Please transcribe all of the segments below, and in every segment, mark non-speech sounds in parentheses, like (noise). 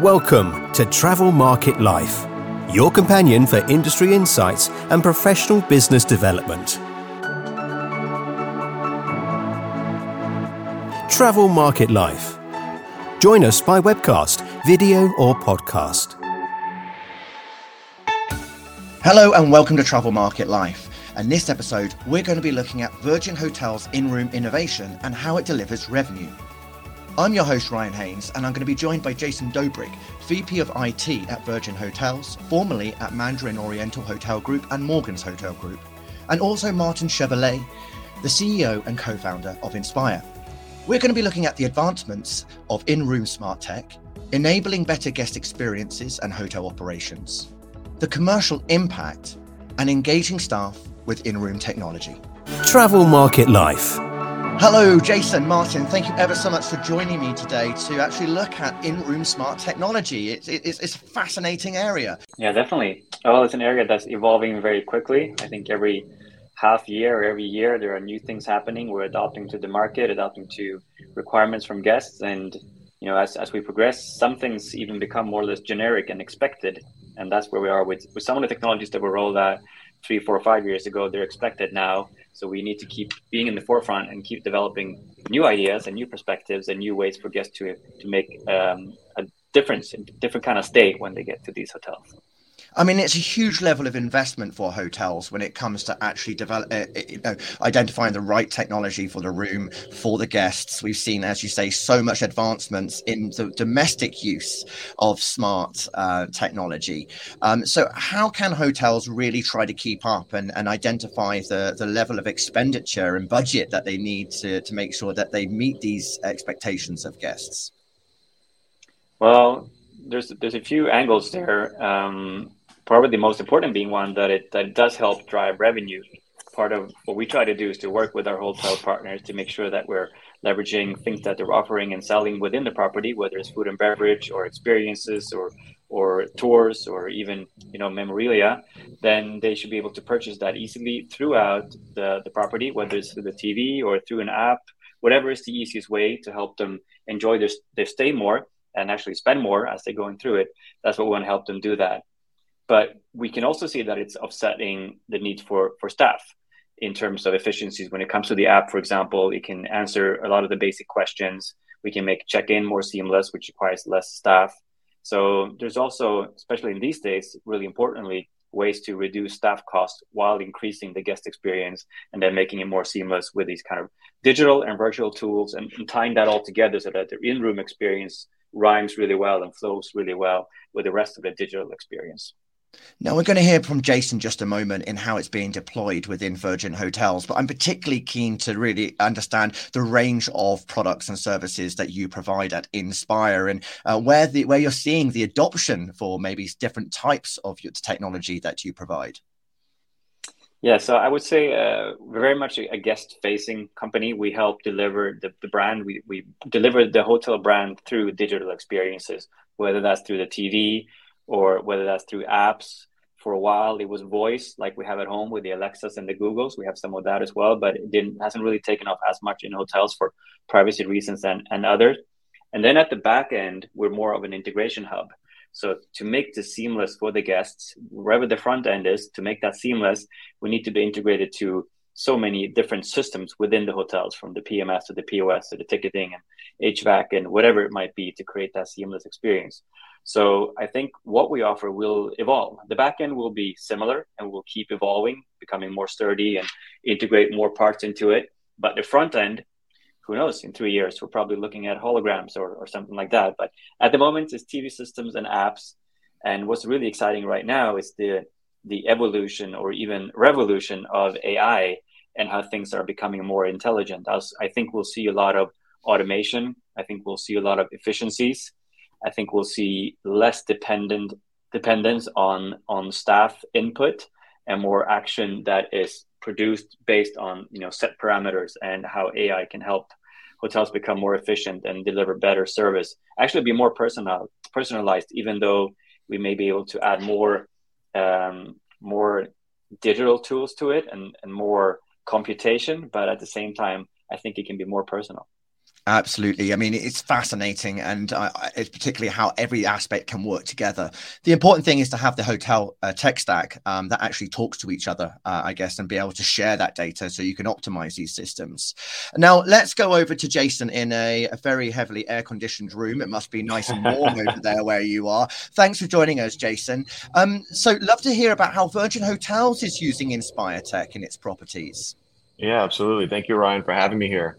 Welcome to Travel Market Life, your companion for industry insights and professional business development. Travel Market Life. Join us by webcast, video, or podcast. Hello, and welcome to Travel Market Life. And this episode, we're going to be looking at Virgin Hotels in room innovation and how it delivers revenue. I'm your host, Ryan Haynes, and I'm going to be joined by Jason Doebrich, VP of IT at Virgin Hotels, formerly at Mandarin Oriental Hotel Group and Morgans Hotel Group, and also Martin Chevalley, the CEO and co founder of Innspire. We're going to be looking at the advancements of in room smart tech, enabling better guest experiences and hotel operations, the commercial impact, and engaging staff with in room technology. Travel Market Life. Hello, Jason, Martin. Thank you ever so much for joining me today to actually look at in room smart technology. It's, it's, it's a fascinating area. Yeah, definitely. Well, it's an area that's evolving very quickly. I think every half year or every year there are new things happening we're adapting to the market adapting to requirements from guests and you know as, as we progress some things even become more or less generic and expected and that's where we are with, with some of the technologies that were rolled out three four five years ago they're expected now so we need to keep being in the forefront and keep developing new ideas and new perspectives and new ways for guests to to make um, a difference in different kind of state when they get to these hotels I mean, it's a huge level of investment for hotels when it comes to actually develop, uh, uh, you know, identifying the right technology for the room for the guests. We've seen, as you say, so much advancements in the domestic use of smart uh, technology. Um, so, how can hotels really try to keep up and, and identify the, the level of expenditure and budget that they need to, to make sure that they meet these expectations of guests? Well, there's there's a few angles there. Um, probably the most important being one that it that does help drive revenue. Part of what we try to do is to work with our wholesale partners to make sure that we're leveraging things that they're offering and selling within the property, whether it's food and beverage or experiences or or tours or even you know memorabilia, then they should be able to purchase that easily throughout the, the property, whether it's through the TV or through an app, whatever is the easiest way to help them enjoy their, their stay more and actually spend more as they're going through it. That's what we want to help them do that but we can also see that it's offsetting the need for for staff in terms of efficiencies. When it comes to the app for example it can answer a lot of the basic questions. We can make check-in more seamless which requires less staff. So there's also especially in these days really importantly ways to reduce staff costs while increasing the guest experience and then making it more seamless with these kind of digital and virtual tools and, and tying that all together so that the in-room experience rhymes really well and flows really well with the rest of the digital experience now, we're going to hear from Jason just a moment in how it's being deployed within Virgin Hotels, but I'm particularly keen to really understand the range of products and services that you provide at Innspire and uh, where the where you're seeing the adoption for maybe different types of your technology that you provide. Yeah, so I would say uh, very much a guest-facing company. We help deliver the, the brand. We, we deliver the hotel brand through digital experiences, whether that's through the TV, or whether that's through apps. For a while, it was voice, like we have at home with the Alexas and the Googles. We have some of that as well, but it didn't hasn't really taken off as much in hotels for privacy reasons and, and others. And then at the back end, we're more of an integration hub. So to make this seamless for the guests, wherever the front end is, to make that seamless, we need to be integrated to so many different systems within the hotels, from the PMS to the POS to the ticketing and HVAC and whatever it might be to create that seamless experience. So I think what we offer will evolve. The backend will be similar and will keep evolving, becoming more sturdy and integrate more parts into it. But the front end, who knows, in three years, we're probably looking at holograms or, or something like that. But at the moment, it's TV systems and apps. And what's really exciting right now is the the evolution or even revolution of AI and how things are becoming more intelligent. I think we'll see a lot of automation. I think we'll see a lot of efficiencies I think we'll see less dependent dependence on on staff input and more action that is produced based on you know set parameters and how AI can help hotels become more efficient and deliver better service. Actually, be more personal personalized, even though we may be able to add more um, more digital tools to it and, and more computation, but at the same time, I think it can be more personal. Absolutely. I mean, it's fascinating, and uh, it's particularly how every aspect can work together. The important thing is to have the hotel uh, tech stack um, that actually talks to each other, uh, I guess, and be able to share that data so you can optimize these systems. Now, let's go over to Jason in a, a very heavily air conditioned room. It must be nice and warm over (laughs) there where you are. Thanks for joining us, Jason. Um, so, love to hear about how Virgin Hotels is using Innspire Tech in its properties. Yeah, absolutely. Thank you, Ryan, for having me here.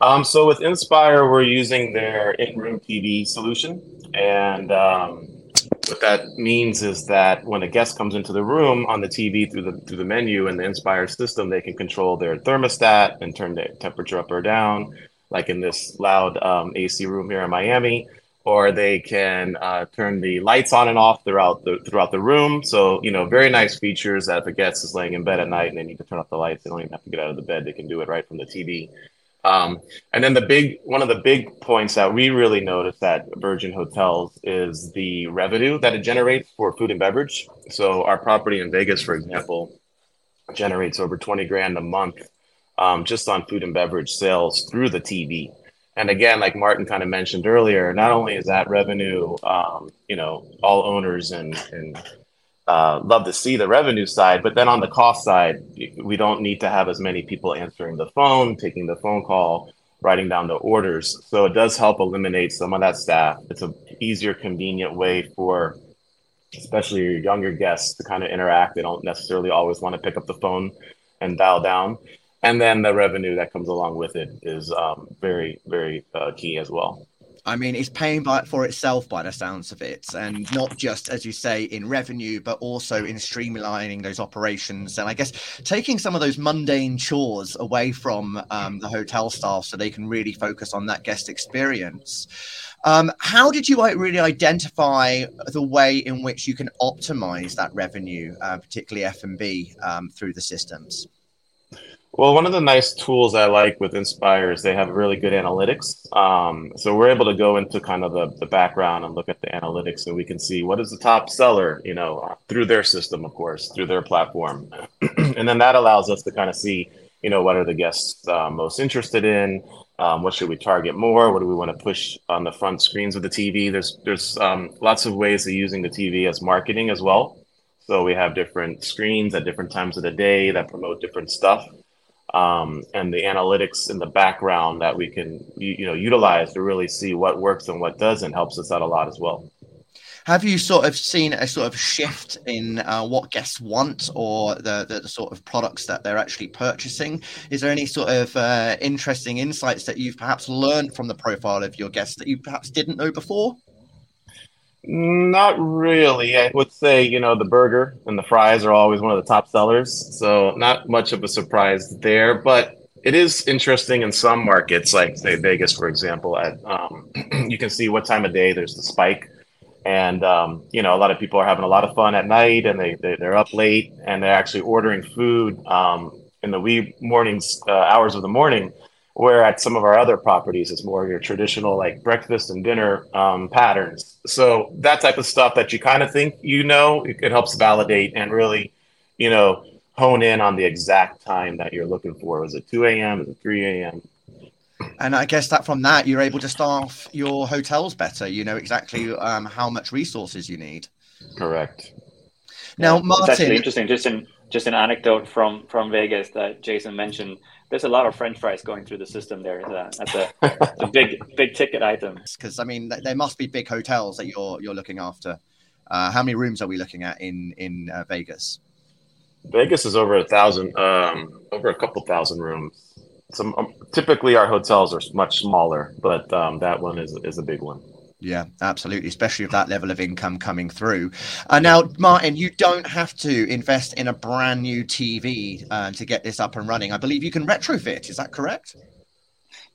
Um, so with Innspire, we're using their in-room TV solution, and um, what that means is that when a guest comes into the room on the TV through the through the menu and the Innspire system, they can control their thermostat and turn the temperature up or down, like in this loud um, AC room here in Miami. Or they can uh, turn the lights on and off throughout the throughout the room. So you know, very nice features that if a guest is laying in bed at night and they need to turn off the lights, they don't even have to get out of the bed; they can do it right from the TV. Um, and then the big one of the big points that we really noticed at Virgin Hotels is the revenue that it generates for food and beverage. So our property in Vegas, for example, generates over 20 grand a month um, just on food and beverage sales through the TV. And again, like Martin kind of mentioned earlier, not only is that revenue, um, you know, all owners and, and uh, love to see the revenue side, but then on the cost side, we don't need to have as many people answering the phone, taking the phone call, writing down the orders. So it does help eliminate some of that staff. It's an easier, convenient way for especially your younger guests to kind of interact. They don't necessarily always want to pick up the phone and dial down. And then the revenue that comes along with it is um, very, very uh, key as well. I mean, it's paying by, for itself by the sounds of it, and not just, as you say, in revenue, but also in streamlining those operations. And I guess taking some of those mundane chores away from um, the hotel staff so they can really focus on that guest experience. Um, how did you really identify the way in which you can optimize that revenue, uh, particularly F and B, um, through the systems? Well, one of the nice tools I like with Innspire is they have really good analytics. Um, so we're able to go into kind of the, the background and look at the analytics, and we can see what is the top seller, you know, through their system, of course, through their platform, (clears throat) and then that allows us to kind of see, you know, what are the guests uh, most interested in, um, what should we target more, what do we want to push on the front screens of the TV. There's there's um, lots of ways of using the TV as marketing as well. So we have different screens at different times of the day that promote different stuff um, and the analytics in the background that we can you, know utilize to really see what works and what doesn't helps us out a lot as well. Have you sort of seen a sort of shift in uh, what guests want or the, the, the, sort of products that they're actually purchasing? Is there any sort of uh, interesting insights that you've perhaps learned from the profile of your guests that you perhaps didn't know before? Not really. I would say, you know, the burger and the fries are always one of the top sellers. So, not much of a surprise there. But it is interesting in some markets, like, say, Vegas, for example, at, um, (clears throat) you can see what time of day there's the spike. And, um, you know, a lot of people are having a lot of fun at night and they, they, are up late and they're actually ordering food um, in the wee mornings, uh, hours of the morning where at some of our other properties it's more your traditional like breakfast and dinner um, patterns. So that type of stuff that you kind of think you know it, it, helps validate and really you know hone in on the exact time that you're looking for. Is it 2 a.m is it 3 a.m and i guess that from that you're able to staff your hotels better. You know exactly um, how much resources you need. Correct. Now martin it's actually interesting just in just an anecdote from from vegas that jason mentioned there's a lot of French fries going through the system there. That's a, a big (laughs) big ticket item. Because I mean, there must be big hotels that you're you're looking after. Uh, how many rooms are we looking at in in uh, Vegas? Vegas is over a thousand, um, over a couple thousand rooms. Some um, typically our hotels are much smaller, but um, that one is is a big one. Yeah, absolutely, especially with that level of income coming through. Uh, now, Martin, you don't have to invest in a brand new TV uh, to get this up and running. I believe you can retrofit. Is that correct?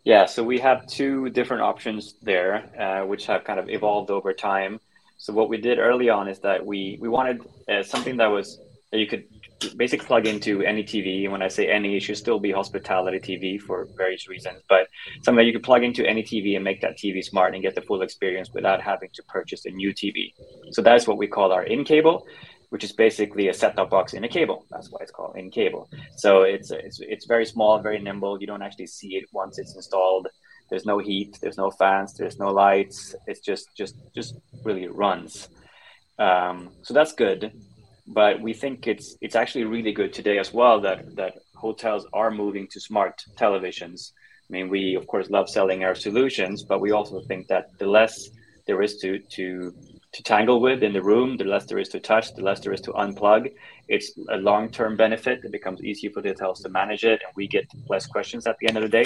Yeah, so we have two different options there, uh, which have kind of evolved over time. So what we did early on is that we we wanted uh, something that was that you could basically plug into any TV. When I say any, it should still be hospitality TV for various reasons, but something that you could plug into any TV and make that TV smart and get the full experience without having to purchase a new TV. So that's what we call our in cable, which is basically a set-top box in a cable. That's why it's called in cable. So it's it's it's very small, very nimble. You don't actually see it once it's installed. There's no heat, there's no fans, there's no lights. It's just just just really runs. Um, so that's good, but we think it's it's actually really good today as well that that hotels are moving to smart televisions. I mean, we of course love selling our solutions, but we also think that the less there is to to to tangle with in the room, the less there is to touch, the less there is to unplug. It's a long term benefit. It becomes easier for the hotels to manage it, and we get less questions at the end of the day.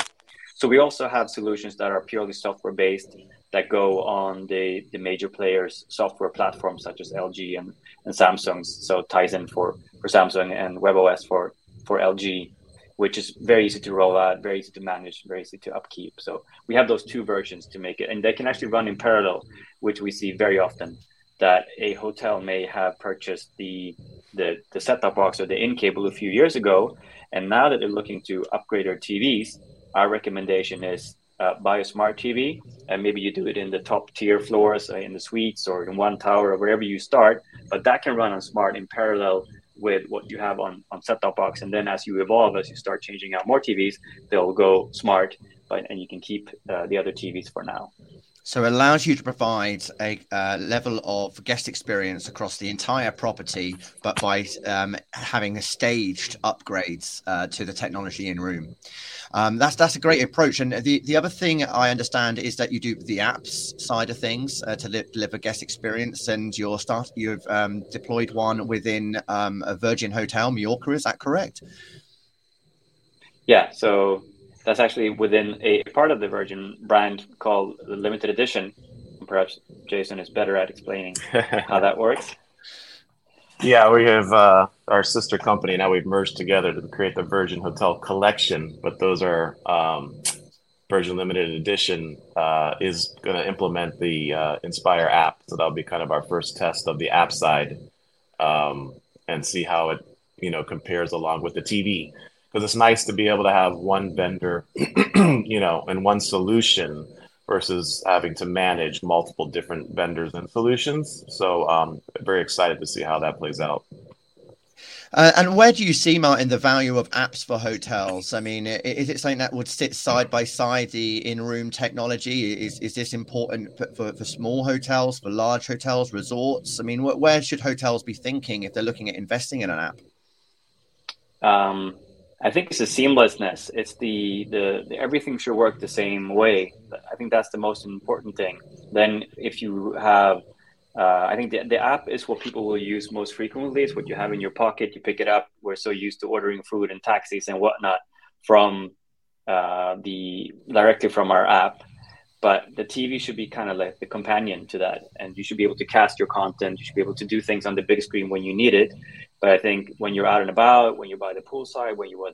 So we also have solutions that are purely software based that go on the, the major players' software platforms such as LG and, and Samsung's. So Tizen for, for Samsung and WebOS for, for LG, which is very easy to roll out, very easy to manage, very easy to upkeep. So we have those two versions to make it, and they can actually run in parallel, which we see very often. That a hotel may have purchased the the, the set-top box or the in cable a few years ago, and now that they're looking to upgrade their TVs, our recommendation is uh, buy a smart TV, and maybe you do it in the top tier floors, uh, in the suites, or in one tower, or wherever you start. But that can run on smart in parallel with what you have on on set top box. And then as you evolve, as you start changing out more TVs, they'll go smart, but and you can keep uh, the other TVs for now. So it allows you to provide a uh, level of guest experience across the entire property, but by um, having staged upgrades uh, to the technology in room. Um, that's that's a great approach. And the, the other thing I understand is that you do the apps side of things uh, to li- deliver guest experience, and you're start you've um, deployed one within um, a Virgin Hotel Mallorca. Is that correct? Yeah. So that's actually within a part of the Virgin brand called the limited edition. Perhaps Jason is better at explaining (laughs) how that works. Yeah, we have uh, our sister company now. We've merged together to create the Virgin Hotel Collection, but those are um, Virgin Limited Edition uh, is going to implement the uh, Innspire app, so that'll be kind of our first test of the app side, um, and see how it you know compares along with the TV because it's nice to be able to have one vendor, (clears throat) you know, and one solution versus having to manage multiple different vendors and solutions. So, um, very excited to see how that plays out. Uh, and where do you see, Martin, the value of apps for hotels? I mean, is it something that would sit side by side the in-room technology? Is is this important for, for, for small hotels, for large hotels, resorts? I mean, wh- where should hotels be thinking if they're looking at investing in an app? Um, I think it's the seamlessness. It's the, the, the everything should work the same way. I think that's the most important thing. Then if you have, uh, I think the, the app is what people will use most frequently. It's what you have in your pocket. You pick it up. We're so used to ordering food and taxis and whatnot from uh, the directly from our app. But the TV should be kind of like the companion to that, and you should be able to cast your content. You should be able to do things on the big screen when you need it, but I think when you're out and about, when you're by the poolside, when you're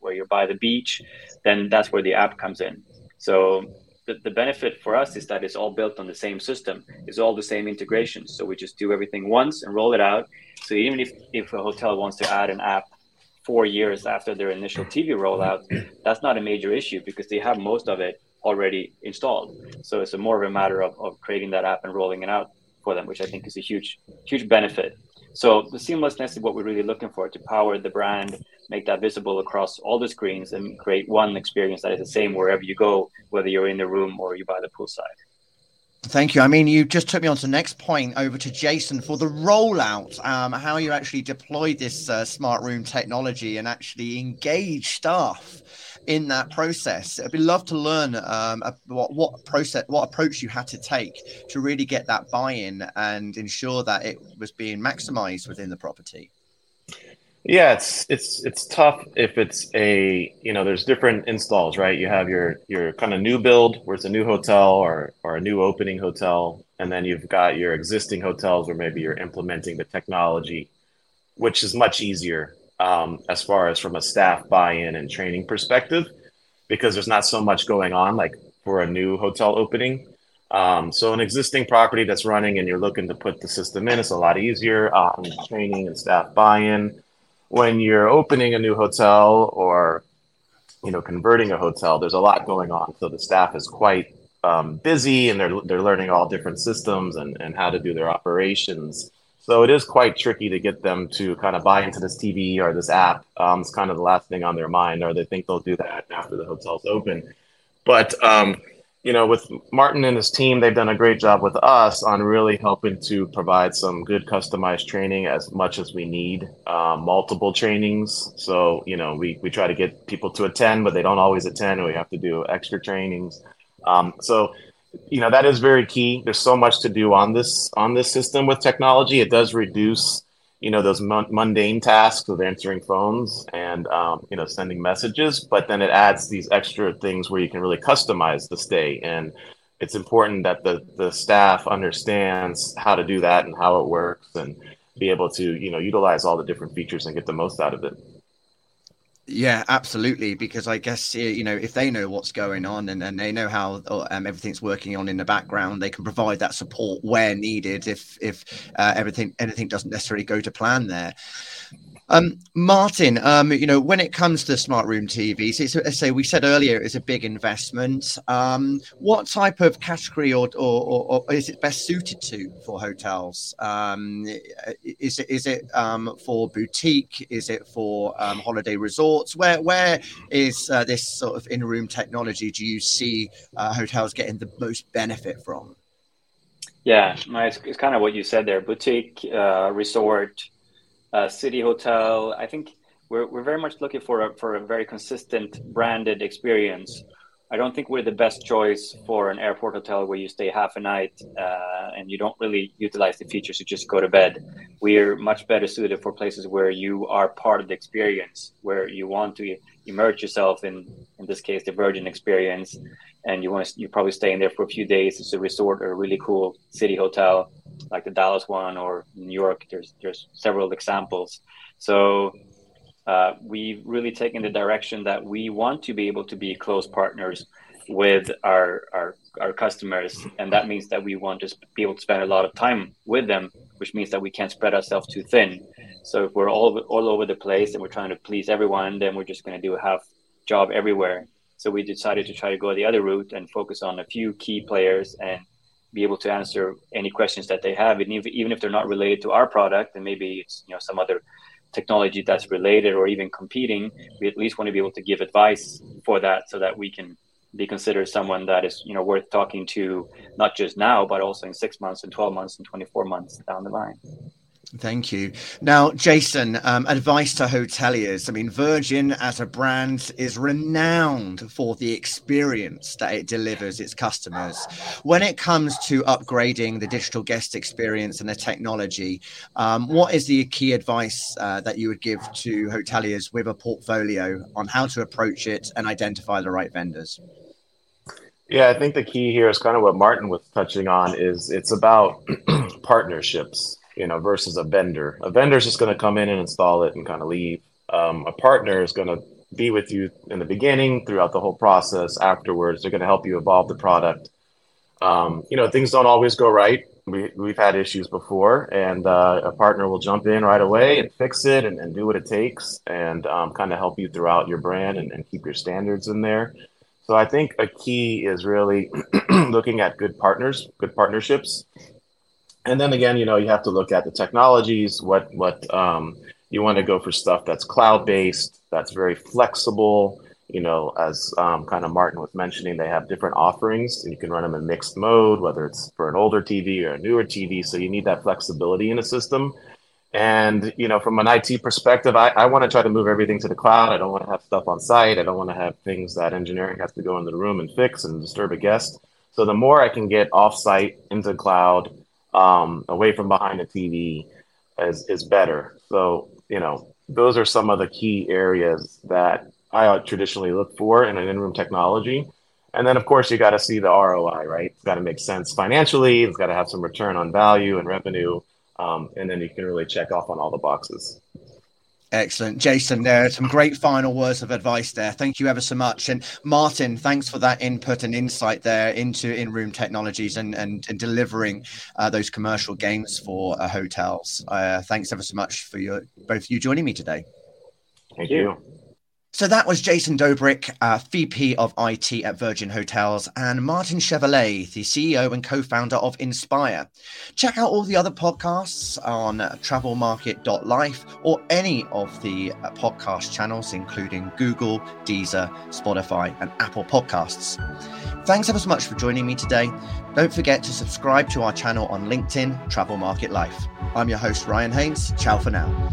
where you're by the beach, then that's where the app comes in. So the, the benefit for us is that it's all built on the same system. It's all the same integrations. So we just do everything once and roll it out. So even if, if a hotel wants to add an app four years after their initial TV rollout, that's not a major issue because they have most of it already installed. So it's a more of a matter of, of creating that app and rolling it out for them, which I think is a huge, huge benefit. So the seamlessness is what we're really looking for to power the brand, make that visible across all the screens, and create one experience that is the same wherever you go, whether you're in the room or you're by the poolside. Thank you. I mean, you just took me on to the next point over to Jason for the rollout, um, how you actually deployed this uh, smart room technology and actually engage staff in that process. I'd be love to learn um, what what process, what approach you had to take to really get that buy-in and ensure that it was being maximized within the property. Yeah, it's it's it's tough if it's a you know there's different installs, right? You have your your kind of new build where it's a new hotel or or a new opening hotel, and then you've got your existing hotels where maybe you're implementing the technology, which is much easier um, as far as from a staff buy-in and training perspective, because there's not so much going on like for a new hotel opening. Um, so an existing property that's running and you're looking to put the system in, it's a lot easier um, training and staff buy-in. When you're opening a new hotel or you know converting a hotel, there's a lot going on, so the staff is quite um, busy and they're they're learning all different systems and, and how to do their operations. So it is quite tricky to get them to kind of buy into this TV or this app. Um, it's kind of the last thing on their mind, or they think they'll do that after the hotel's open. But um, you know, with Martin and his team, they've done a great job with us on really helping to provide some good customized training as much as we need, uh, multiple trainings. So, you know, we, we try to get people to attend, but they don't always attend, and we have to do extra trainings. Um, so, you know, that is very key. There's so much to do on this on this system with technology. It does reduce you know those mundane tasks of answering phones and um, you know sending messages but then it adds these extra things where you can really customize the stay and it's important that the the staff understands how to do that and how it works and be able to you know utilize all the different features and get the most out of it yeah, absolutely. Because I guess you know if they know what's going on and, and they know how um, everything's working on in the background, they can provide that support where needed. If if uh, everything anything doesn't necessarily go to plan there. Um, Martin, um, you know, when it comes to smart room TVs, it's, as say we said earlier, it's a big investment. Um, what type of category or, or, or, or, is it best suited to for hotels? Um, is it is it um, for boutique? Is it for um, holiday resorts? Where where is uh, this sort of in room technology? Do you see uh, hotels getting the most benefit from? Yeah, it's, it's kind of what you said there: boutique, uh, resort uh, City Hotel. I think we're, we're very much looking for a, for a very consistent branded experience. I don't think we're the best choice for an airport hotel where you stay half a night uh, and you don't really utilize the features. You just go to bed. We're much better suited for places where you are part of the experience, where you want to immerse yourself in, in this case, the Virgin experience, and you want to, you're probably staying there for a few days. It's a resort or a really cool city hotel like the Dallas one or New York. There's there's several examples. So uh, we've really taken the direction that we want to be able to be close partners with our, our our customers, and that means that we want to be able to spend a lot of time with them, which means that we can't spread ourselves too thin. So if we're all all over the place and we're trying to please everyone, then we're just going to do a half job everywhere. So we decided to try to go the other route and focus on a few key players and be able to answer any questions that they have, and even if they're not related to our product, and maybe it's you know some other technology that's related or even competing, we at least want to be able to give advice for that, so that we can be considered someone that is you know worth talking to, not just now, but also in six months, and twelve months, and twenty four months down the line. Thank you. Now, Jason, um, advice to hoteliers. I mean, Virgin as a brand is renowned for the experience that it delivers its customers. When it comes to upgrading the digital guest experience and the technology, um, what is the key advice uh, that you would give to hoteliers with a portfolio on how to approach it and identify the right vendors? Yeah, I think the key here is kind of what Martin was touching on is it's about (clears throat) partnerships you know, versus a vendor. A vendor is just going to come in and install it and kind of leave. Um, a partner is going to be with you in the beginning, throughout the whole process, afterwards. They're going to help you evolve the product. Um, you know, things don't always go right. We, we've had issues before, and uh, a partner will jump in right away and fix it and, and do what it takes and um, kind of help you throughout your brand and, and keep your standards in there. So I think a key is really (clears throat) looking at good partners, good partnerships, and then again, you know, you have to look at the technologies. What what um, you want to go for stuff that's cloud based, that's very flexible. You know, as um, kind of Martin was mentioning, they have different offerings, and you can run them in mixed mode, whether it's for an older TV or a newer TV. So you need that flexibility in a system. And you know, from an IT perspective, I, I want to try to move everything to the cloud. I don't want to have stuff on site. I don't want to have things that engineering has to go into the room and fix and disturb a guest. So the more I can get off site into the cloud, um, away from behind the TV is, is better. So, you know, those are some of the key areas that I traditionally look for in an in-room technology. And then, of course, you got to see the ROI, right? It's got to make sense financially. It's got to have some return on value and revenue. Um, and then you can really check off on all the boxes. Excellent. Jason, there are some great final words of advice there. Thank you ever so much. And Martin, thanks for that input and insight there into in room technologies and, and, and delivering uh, those commercial games for uh, hotels. Uh, thanks ever so much for your both you joining me today. Thank you. So that was Jason Doebrich, uh, VP of IT at Virgin Hotels, and Martin Chevalley, the CEO and co founder of Innspire. Check out all the other podcasts on travelmarket.life or any of the uh, podcast channels, including Google, Deezer, Spotify, and Apple Podcasts. Thanks ever so much for joining me today. Don't forget to subscribe to our channel on LinkedIn, Travel Market Life. I'm your host, Ryan Haynes. Ciao for now.